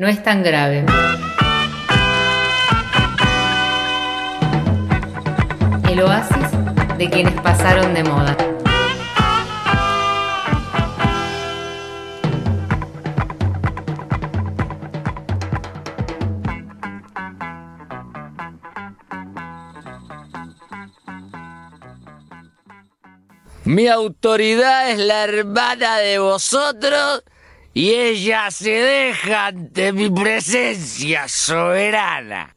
no es tan grave. El oasis de quienes pasaron de moda. Mi autoridad es la hermana de vosotros y ella se deja ante mi presencia soberana.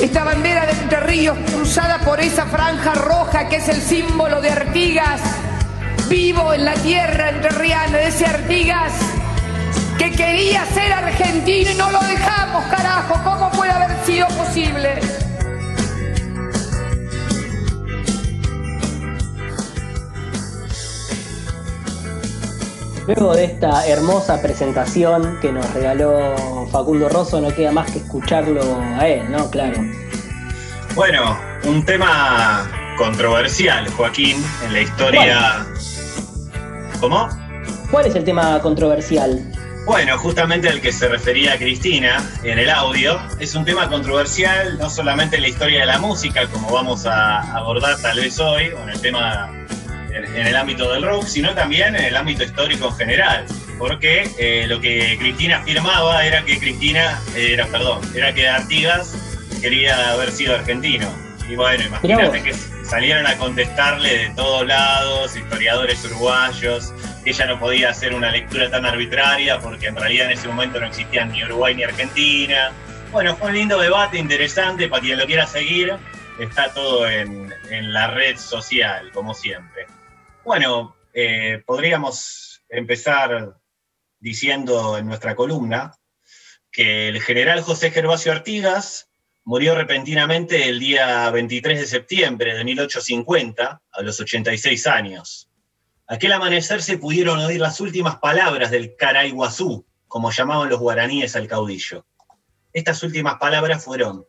Esta bandera de Entre Ríos cruzada por esa franja roja que es el símbolo de Artigas, vivo en la tierra entrerriana de ese Artigas que quería ser argentino y no lo dejamos, carajo, ¿cómo puede haber sido posible? Luego de esta hermosa presentación que nos regaló Facundo Rosso, no queda más que escucharlo a él, ¿no? Claro. Bueno, un tema controversial, Joaquín, en la historia. ¿Cómo? ¿Cuál es el tema controversial? Bueno, justamente al que se refería Cristina en el audio, es un tema controversial no solamente en la historia de la música, como vamos a abordar tal vez hoy, o en el tema en, el ámbito del rock, sino también en el ámbito histórico en general. Porque eh, lo que Cristina afirmaba era que Cristina, era, perdón, era que Artigas quería haber sido argentino. Y bueno, imagínate que salieron a contestarle de todos lados, historiadores uruguayos, que ella no podía hacer una lectura tan arbitraria porque en realidad en ese momento no existían ni Uruguay ni Argentina. Bueno, fue un lindo debate, interesante, para quien lo quiera seguir, está todo en, en la red social, como siempre. Bueno, eh, podríamos empezar diciendo en nuestra columna que el general José Gervasio Artigas murió repentinamente el día 23 de septiembre de 1850 a los 86 años. Aquel amanecer se pudieron oír las últimas palabras del Caraiguazú, como llamaban los guaraníes al caudillo. Estas últimas palabras fueron,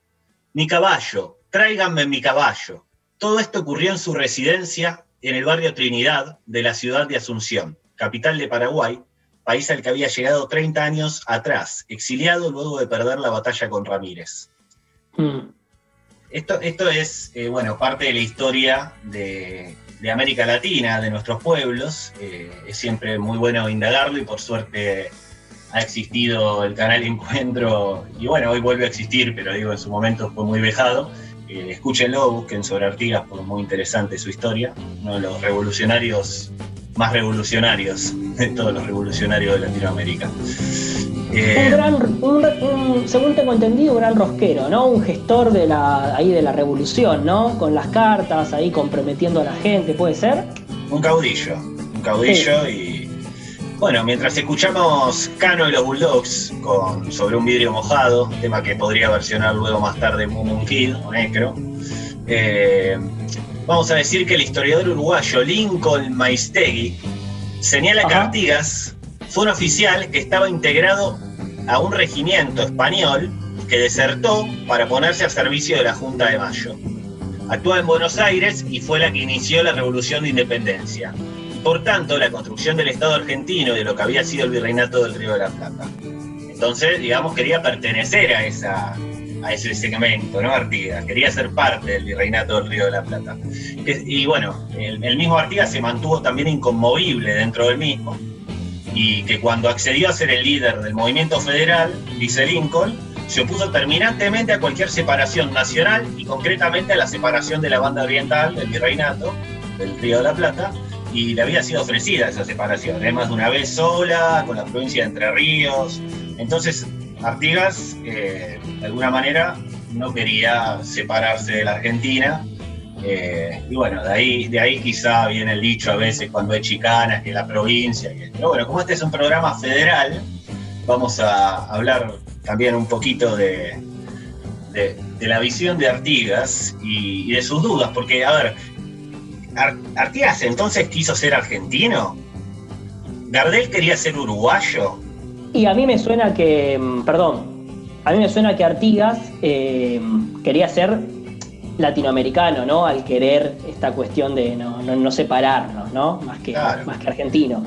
mi caballo, tráiganme mi caballo. Todo esto ocurrió en su residencia en el barrio Trinidad de la ciudad de Asunción, capital de Paraguay, país al que había llegado 30 años atrás, exiliado luego de perder la batalla con Ramírez. Hmm. Esto, esto, es, eh, bueno, parte de la historia de, América Latina, de nuestros pueblos. Eh, es siempre muy bueno indagarlo y por suerte ha existido el canal Encuentro, y bueno, hoy vuelve a existir, pero digo, en su momento fue muy vejado eh, escúchenlo, busquen sobre Artigas, porque es muy interesante su historia. Uno de los revolucionarios más revolucionarios de todos los revolucionarios de Latinoamérica. Eh, un gran, según tengo entendido, un gran rosquero, ¿no? Un gestor de la, ahí de la revolución, ¿no? Con las cartas, ahí comprometiendo a la gente, ¿puede ser? Un caudillo, un caudillo y bueno, mientras escuchamos Cano y los Bulldogs con Sobre un vidrio mojado, tema que podría versionar luego más tarde Moon Kid o Necro, eh, vamos a decir que el historiador uruguayo Lincoln Maistegui señala que Artigas fue un oficial que estaba integrado a un regimiento español que desertó para ponerse a servicio de la Junta de Mayo. Actuó en Buenos Aires y fue la que inició la Revolución de Independencia. Por tanto, la construcción del Estado argentino y de lo que había sido el virreinato del Río de la Plata. Entonces, digamos, quería pertenecer a, esa, a ese segmento, ¿no? Artigas, quería ser parte del virreinato del Río de la Plata. Y bueno, el, mismo Artigas se mantuvo también inconmovible dentro del mismo, y que cuando accedió a ser el líder del movimiento federal, dice Lincoln, se opuso terminantemente a cualquier separación nacional y concretamente a la separación de la banda oriental del virreinato del Río de la Plata y le había sido ofrecida esa separación, además de una vez sola, con la provincia de Entre Ríos. Entonces, Artigas, eh, de alguna manera, no quería separarse de la Argentina. Eh, y bueno, de ahí, de ahí quizá viene el dicho a veces cuando hay chicanas, que la provincia. pero bueno, como este es un programa federal, vamos a hablar también un poquito de, de, la visión de Artigas y, de sus dudas, porque, a ver, Artigas entonces quiso ser argentino. Gardel quería ser uruguayo. Y a mí me suena que, mm, perdón, a mí me suena que Artigas eh, quería ser latinoamericano, ¿no? Al querer esta cuestión de no, separarnos, ¿no? Más que, más que argentino.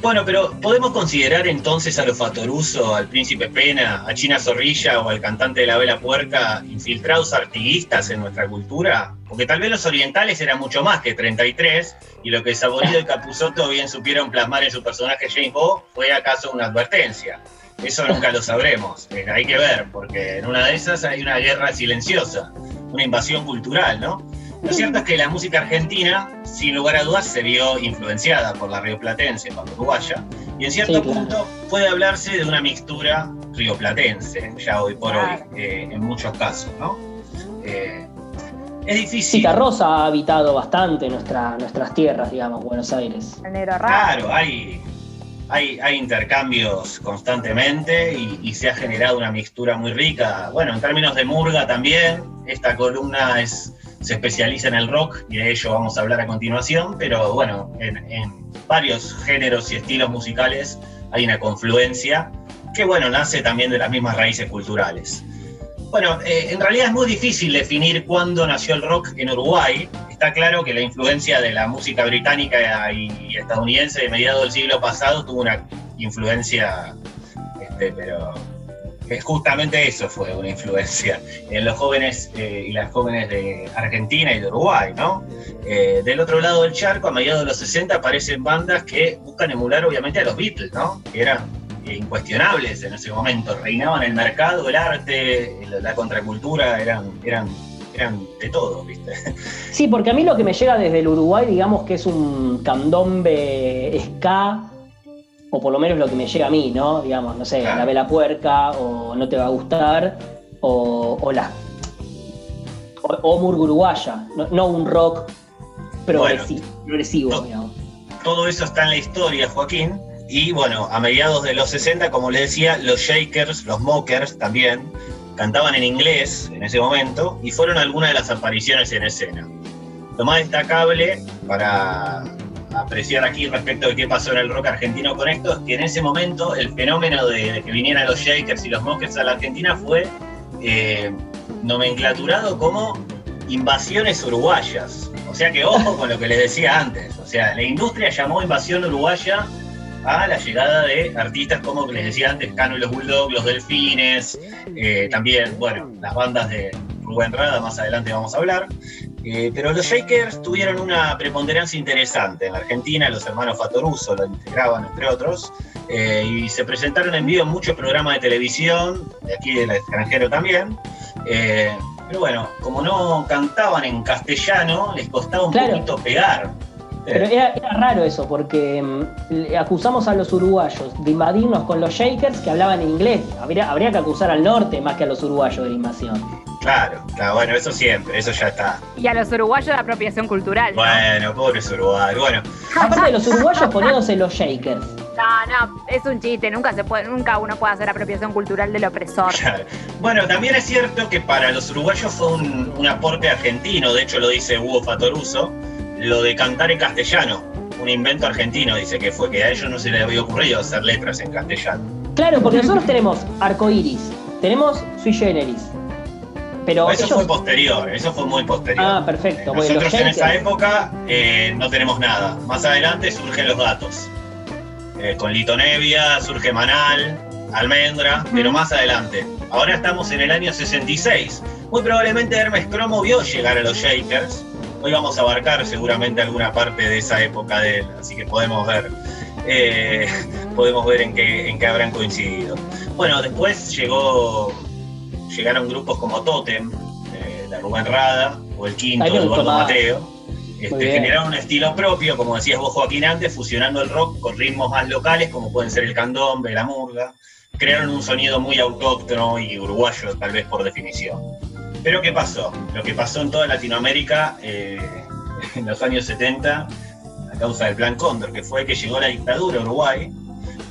Bueno, pero ¿podemos considerar entonces a los Fatoruso, al Príncipe Pena, a China Zorrilla o al cantante de la Vela Puerca infiltrados artiguistas en nuestra cultura? Porque tal vez los orientales eran mucho más que 33 y lo que Saborido y Capuzotto bien supieron plasmar en su personaje James Bond fue acaso una advertencia. Eso nunca lo sabremos, eh, hay que ver, porque en una de esas hay una guerra silenciosa, una invasión cultural, ¿no? Lo cierto es que la música argentina, sin lugar a dudas, se vio influenciada por la rioplatense, por la uruguaya, y en cierto punto puede hablarse de una mixtura rioplatense, ya hoy por hoy, eh, en muchos casos, ¿no? Eh, es difícil. Rosa ha habitado bastante nuestra, nuestras tierras, digamos, Buenos Aires. Claro, hay, hay, hay, intercambios constantemente y, y, se ha generado una mixtura muy rica. Bueno, en términos de murga también, esta columna es se especializa en el rock y de ello vamos a hablar a continuación, pero bueno, en, varios géneros y estilos musicales hay una confluencia que bueno, nace también de las mismas raíces culturales. Bueno, eh, en realidad es muy difícil definir cuándo nació el rock en Uruguay. Está claro que la influencia de la música británica y estadounidense de mediados del siglo pasado tuvo una influencia, este, pero justamente eso fue una influencia en los jóvenes eh, y las jóvenes de Argentina y de Uruguay, ¿no? Eh, del otro lado del charco, a mediados de los 60, aparecen bandas que buscan emular obviamente a los Beatles, ¿no? Que eran incuestionables en ese momento, reinaban el mercado, el arte, la contracultura, eran, eran eran de todo, ¿viste? Sí, porque a mí lo que me llega desde el Uruguay, digamos que es un candombe ska o por lo menos lo que me llega a mí, ¿no? Digamos, no sé, la vela puerca, o no te va a gustar, o, la. O, uruguaya, no, un rock progresivo, digamos. Todo eso está en la historia, Joaquín. Y bueno, a mediados de los 60, como les decía, los Shakers, los Mockers también, cantaban en inglés en ese momento y fueron algunas de las apariciones en escena. Lo más destacable para apreciar aquí respecto de qué pasó en el rock argentino con esto es que en ese momento el fenómeno de, que vinieran los Shakers y los Mockers a la Argentina fue eh, nomenclaturado como invasiones uruguayas. O sea que ojo con lo que les decía antes. O sea, la industria llamó invasión uruguaya a la llegada de artistas como les decía antes, Cano y los Bulldogs, los Delfines, eh, también, bueno, las bandas de Rubén Rada, más adelante vamos a hablar. Eh, pero los Shakers tuvieron una preponderancia interesante. En Argentina los hermanos Fatoruso lo integraban, entre otros, eh, y se presentaron en vivo en muchos programas de televisión, de aquí del extranjero también. Eh, pero bueno, como no cantaban en castellano, les costaba un poquito pegar. Pero era, raro eso, porque mm, acusamos a los uruguayos de invadirnos con los Shakers que hablaban en inglés. Habría, habría que acusar al norte más que a los uruguayos de la invasión. Claro, claro, bueno, eso siempre, eso ya está. Y a los uruguayos de apropiación cultural. Bueno, pobres uruguayos, bueno. Aparte de los uruguayos poniéndose los shakers. No, no, es un chiste, nunca se puede, nunca uno puede hacer apropiación cultural del opresor. Claro. Bueno, también es cierto que para los uruguayos fue un, un aporte argentino, de hecho lo dice Hugo Fatoruso, lo de cantar en castellano, un invento argentino, dice que fue que a ellos no se les había ocurrido hacer letras en castellano. Claro, porque nosotros tenemos arcoiris, tenemos sui generis, pero eso fue posterior, eso fue muy posterior. Ah, perfecto. Nosotros en esa época eh, no tenemos nada. Más adelante surgen los gatos. Eh, con Lito Nevia, surge Manal, Almendra, pero más adelante. Ahora estamos en el año 66. Muy probablemente Hermes Cromo vio llegar a los Shakers. Hoy vamos a abarcar seguramente alguna parte de esa época de él, así que podemos ver, eh, podemos ver en qué, en qué habrán coincidido. Bueno, después llegó llegaron grupos como Totem, eh, de Rubén Rada, o el Quinto, de Eduardo Mateo. Este, generaron un estilo propio, como decías vos Joaquín antes, fusionando el rock con ritmos más locales, como pueden ser el candombe, la murga. Crearon un sonido muy autóctono y uruguayo, tal vez por definición. Pero ¿qué pasó? Lo que pasó en toda Latinoamérica eh, en los años 70, a causa del Plan Cóndor, que fue que llegó la dictadura a Uruguay,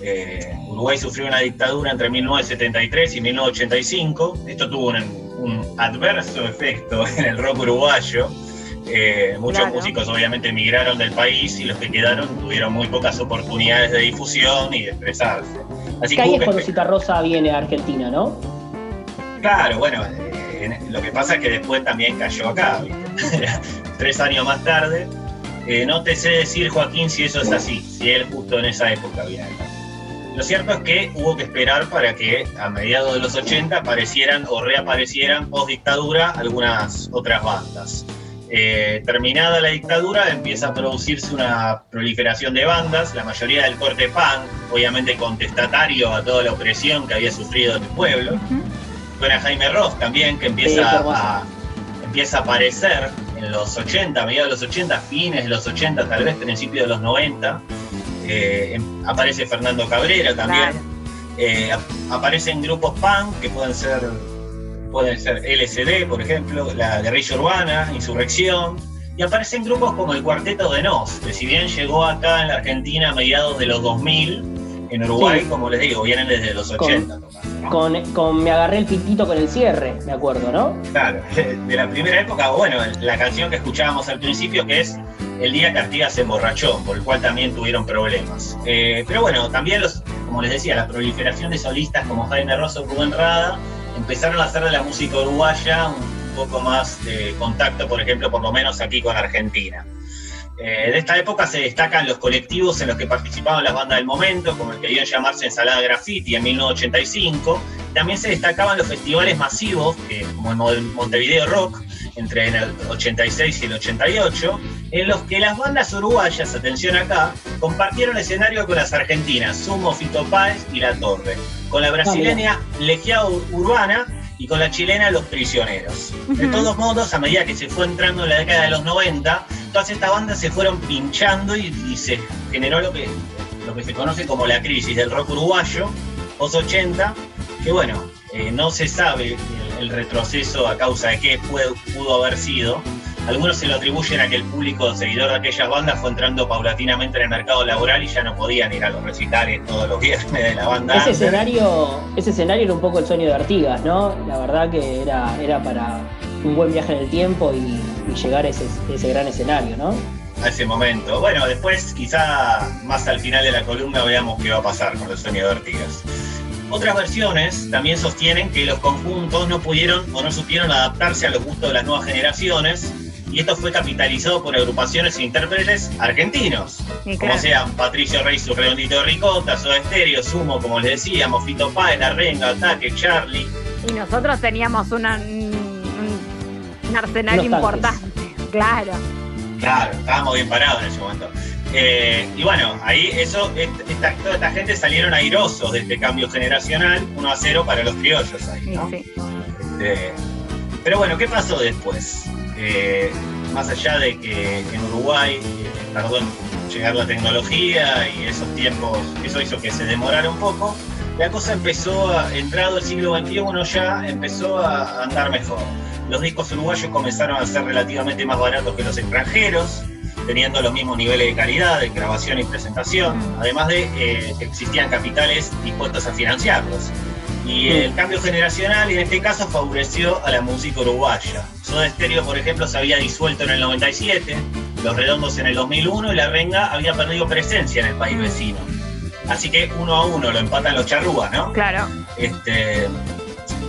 eh, Uruguay sufrió una dictadura entre 1973 y 1985. Esto tuvo un, adverso efecto en el rock uruguayo. Eh, muchos músicos obviamente emigraron del país y los que quedaron tuvieron muy pocas oportunidades de difusión y de expresarse. Así que ahí es cuando Cita Rosa viene a Argentina, ¿no? Claro, bueno, eh, Eh, lo que pasa es que después también cayó acá, ¿viste? tres años más tarde. Eh, no te sé decir, Joaquín, si eso es así, si él justo en esa época viene acá. Lo cierto es que hubo que esperar para que a mediados de los 80 aparecieran o reaparecieran post dictadura algunas otras bandas. Eh, terminada la dictadura empieza a producirse una proliferación de bandas, la mayoría del corte punk, obviamente contestatario a toda la opresión que había sufrido el pueblo. Suena Jaime Ross también, que empieza, a, empieza a aparecer en los 80, a mediados de los 80, fines de los 80, tal vez principios de los 90. Eh, em- aparece Fernando Cabrera también. Eh, ap- aparecen grupos punk que pueden ser pueden ser LSD, por ejemplo, la guerrilla urbana, Insurrección, y aparecen grupos como el Cuarteto de Nos, que si bien llegó acá en la Argentina a mediados de los 2000, en Uruguay, Sí. como les digo, vienen desde los 80. tocando, ¿no? Con, con Me agarré el pitito con el cierre, me acuerdo, ¿no? Claro, de la primera época, bueno, la canción que escuchábamos al principio, que es El día que Artigas se emborrachó, por el cual también tuvieron problemas. Eh, pero bueno, también, los, como les decía, la proliferación de solistas como Jaime Rosso Rubén Rada empezaron a hacer de la música uruguaya un poco más de contacto, por ejemplo, por lo menos aquí con Argentina. Eh, de esta época se destacan los colectivos en los que participaban las bandas del momento, como el que dio en llamarse Ensalada Graffiti en 1985. También se destacaban los festivales masivos, que- como el Mo- Montevideo Rock, entre el 86 y el 88, en los que las bandas uruguayas, atención acá, compartieron escenario con las argentinas, Sumo, Fito Páez y La Torre, con la brasileña Legiao Urbana y con la chilena Los Prisioneros. De Ujú. todos modos, a medida que se fue entrando en la década de los 90, todas estas bandas se fueron pinchando y, y se generó lo que, lo que se conoce como la crisis del rock uruguayo, post 80, que bueno, eh, no se sabe el, retroceso a causa de qué puede- pudo haber sido. Algunos se lo atribuyen a que el público seguidor de aquellas bandas fue entrando paulatinamente en el mercado laboral y ya no podían ir a los recitales todos los viernes de la banda. Ese escenario, ese escenario era un poco el sueño de Artigas, ¿no? La verdad que era, era para un buen viaje en el tiempo y, y llegar a ese, ese gran escenario, ¿no? a ese momento. Bueno, después quizá más al final de la columna veamos qué va a pasar con el sueño de Artigas. Otras versiones también sostienen que los conjuntos no pudieron o no supieron adaptarse a los gustos de las nuevas generaciones y esto fue capitalizado por agrupaciones e intérpretes argentinos, como sean Patricio Rey, su redondito de ricota, Soda Stereo, Sumo, como les decíamos, Fito Páez, La Renga, Ataque, Charlie, Y nosotros teníamos una, un, un arsenal tanques. importante. Claro. Claro, estábamos bien parados en ese momento. Eh, y bueno, ahí eso, est- esta- toda esta gente salieron airosos de este cambio generacional, 1 a 0 para los criollos ahí, ¿no? sí. Este, pero bueno, ¿qué pasó después? Eh, más allá de que en Uruguay eh, tardó en llegar la tecnología y esos tiempos, eso hizo que se demorara un poco, la cosa empezó, a, entrado el siglo XXI ya, empezó a andar mejor. Los discos uruguayos comenzaron a ser relativamente más baratos que los extranjeros, teniendo los mismos niveles de calidad en grabación y presentación, además de eh, que existían capitales dispuestos a financiarlos. Y el cambio generacional, en este caso, favoreció a la música uruguaya. Soda Stereo, por ejemplo, se había disuelto en el 97, Los Redondos en el 2001 y La Renga había perdido presencia en el país vecino. Así que uno a uno lo empatan los charrúas, ¿no? Claro. Este,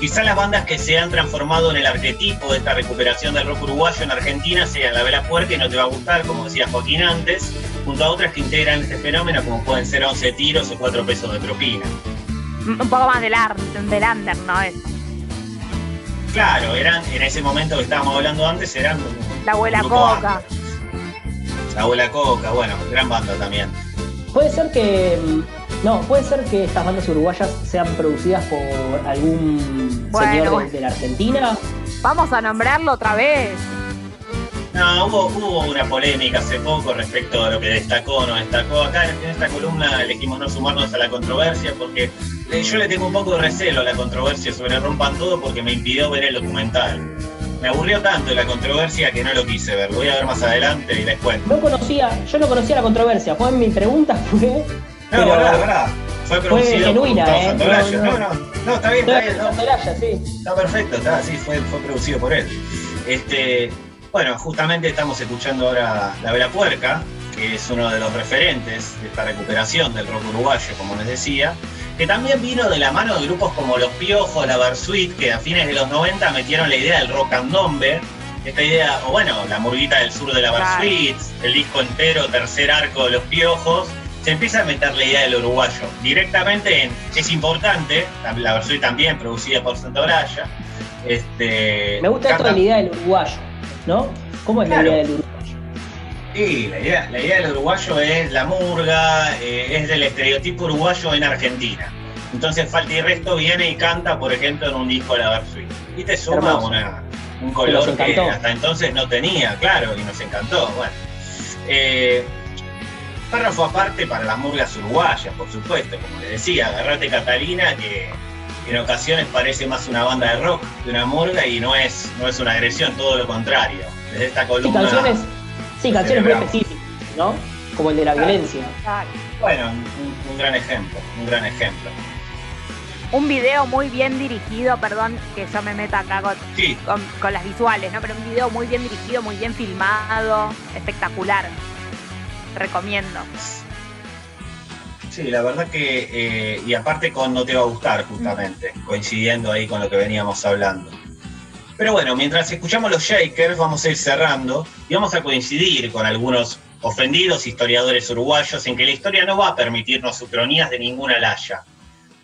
quizá las bandas que se han transformado en el arquetipo de esta recuperación del rock uruguayo en Argentina sean La Vela Puerca y No Te Va a Gustar, como decía Joaquín antes, junto a otras que integran este fenómeno, como pueden ser 11 tiros o 4 pesos de propina. Un poco más del art, del under, ¿no? Es Claro, eran en ese momento que estábamos hablando antes, eran la abuela Coca. La abuela Coca, bueno, gran banda también. Puede ser que. No, puede ser que estas bandas uruguayas sean producidas por algún Bueno, señor de, bueno. de la Argentina. Vamos a nombrarlo otra vez. No, hubo, hubo una polémica hace poco respecto a lo que destacó o no destacó. Acá en esta columna elegimos no sumarnos a la controversia porque yo le tengo un poco de recelo a la controversia sobre Rompan Todo porque me impidió ver el documental. Me aburrió tanto la controversia que no lo quise ver. Lo voy a ver más adelante y cuento. No conocía, yo no conocía la controversia. Juan, mi pregunta fue. No, pero- verdad, verdad. Fue producido genuina, por Gustavo ¿eh? Santolaya. No, No, no. está bien, está bien. Santolaya, sí. Está perfecto, está, sí, fue, fue producido por él. Este, bueno, justamente estamos escuchando ahora La Vela Puerca, que es uno de los referentes de esta recuperación del rock uruguayo, como les decía, que también vino de la mano de grupos como Los Piojos, la Versuit, que a fines de los 90 metieron la idea del rock and nombre, esta idea, o bueno, la murguita del sur de la Versuit, el disco entero, tercer arco de Los Piojos, se empieza a meter la idea del uruguayo. Directamente en, es importante, la Versuit también, producida por Santa Braya. Este, Me gusta esto de la idea del uruguayo, ¿no? ¿Cómo es la idea del uruguayo? Sí, la idea, la idea del uruguayo es la murga, eh, es del estereotipo uruguayo en Argentina. Entonces Falta y Resto viene y canta, por ejemplo, en un disco de la Versuit. Y te suma una, un color que hasta entonces no tenía, claro, y nos encantó. Bueno, eh, párrafo aparte para las murgas uruguayas, por supuesto, como le decía, agarrate Catalina, que en ocasiones parece más una banda de rock que una murga y no es, no es una agresión, todo lo contrario. Desde esta columna. Sí, canciones, sí, canciones muy específicas, ¿no? Como el de la violencia. Bueno, un, gran ejemplo, un gran ejemplo. Un video muy bien dirigido, perdón que yo me meta acá con, con, las visuales, ¿no? Pero un video muy bien dirigido, muy bien filmado, espectacular. Recomiendo. Sí, la verdad que, eh, y aparte con No Te Va a Gustar, justamente, coincidiendo ahí con lo que veníamos hablando. Pero bueno, mientras escuchamos los Shakers, vamos a ir cerrando y vamos a coincidir con algunos ofendidos historiadores uruguayos en que la historia no va a permitirnos ucronías de ninguna laya.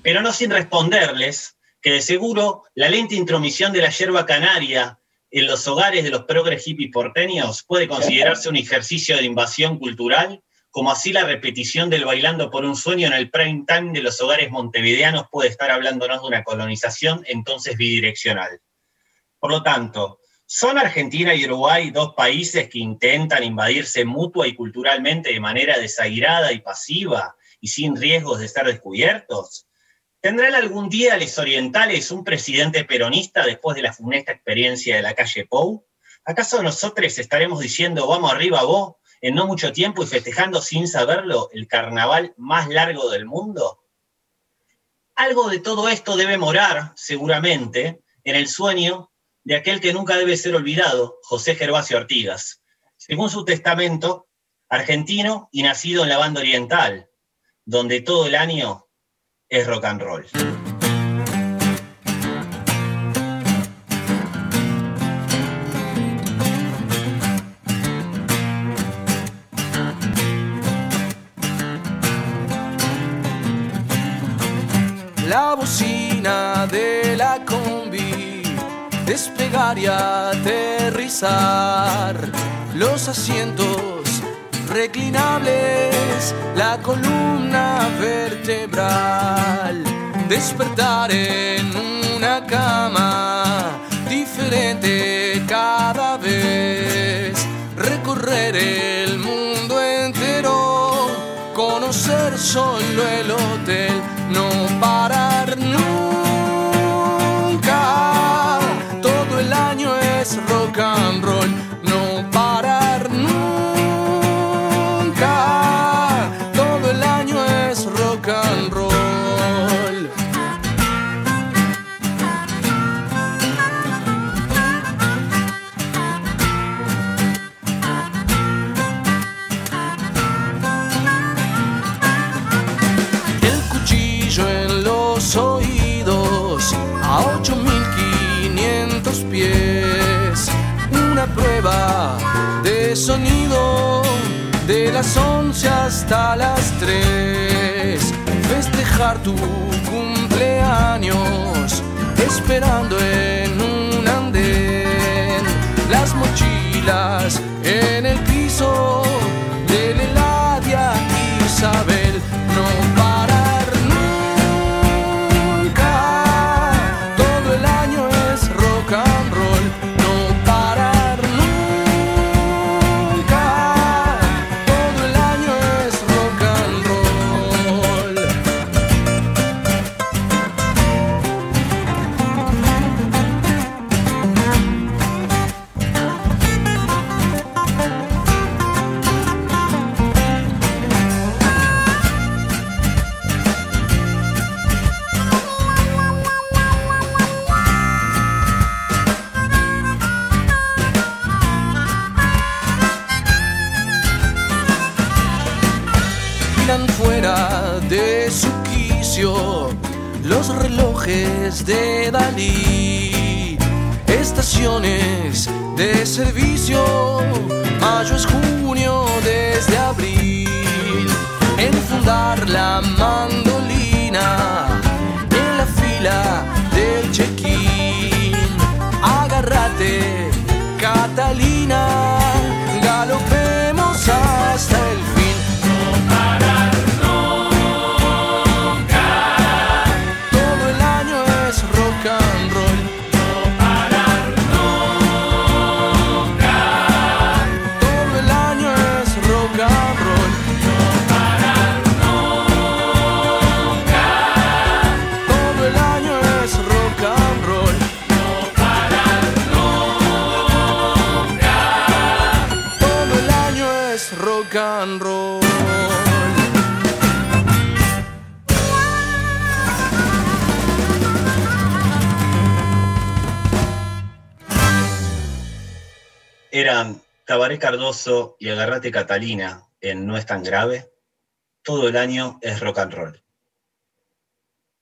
Pero no sin responderles que de seguro la lenta intromisión de la yerba canaria en los hogares de los progres hippies porteños puede considerarse un ejercicio de invasión cultural como así la repetición del Bailando por un Sueño en el prime time de los hogares montevideanos puede estar hablándonos de una colonización entonces bidireccional. Por lo tanto, ¿son Argentina y Uruguay dos países que intentan invadirse mutua y culturalmente de manera desairada y pasiva y sin riesgos de ser descubiertos? ¿Tendrán algún día les orientales un presidente peronista después de la funesta experiencia de la calle Pou? ¿Acaso nosotros estaremos diciendo vamos arriba vos en no mucho tiempo y festejando sin saberlo el carnaval más largo del mundo? Algo de todo esto debe morar, seguramente, en el sueño de aquel que nunca debe ser olvidado, José Gervasio Artigas, según su testamento, argentino y nacido en la banda oriental, donde todo el año es rock and roll. la bocina de la combi, despegar y aterrizar, los asientos reclinables, la columna despertar en una cama diferente cada vez, recorrer el mundo entero, conocer solo el hotel sonido de las 11 hasta las 3. Festejar tu cumpleaños esperando en un andén. Las mochilas en el piso fuera de su quicio los relojes de Dalí, estaciones de servicio, mayo es junio desde abril, enfundar la mandolina en la fila Tabaré Cardoso y Agarrate Catalina en No es tan grave. Todo el año es rock and roll.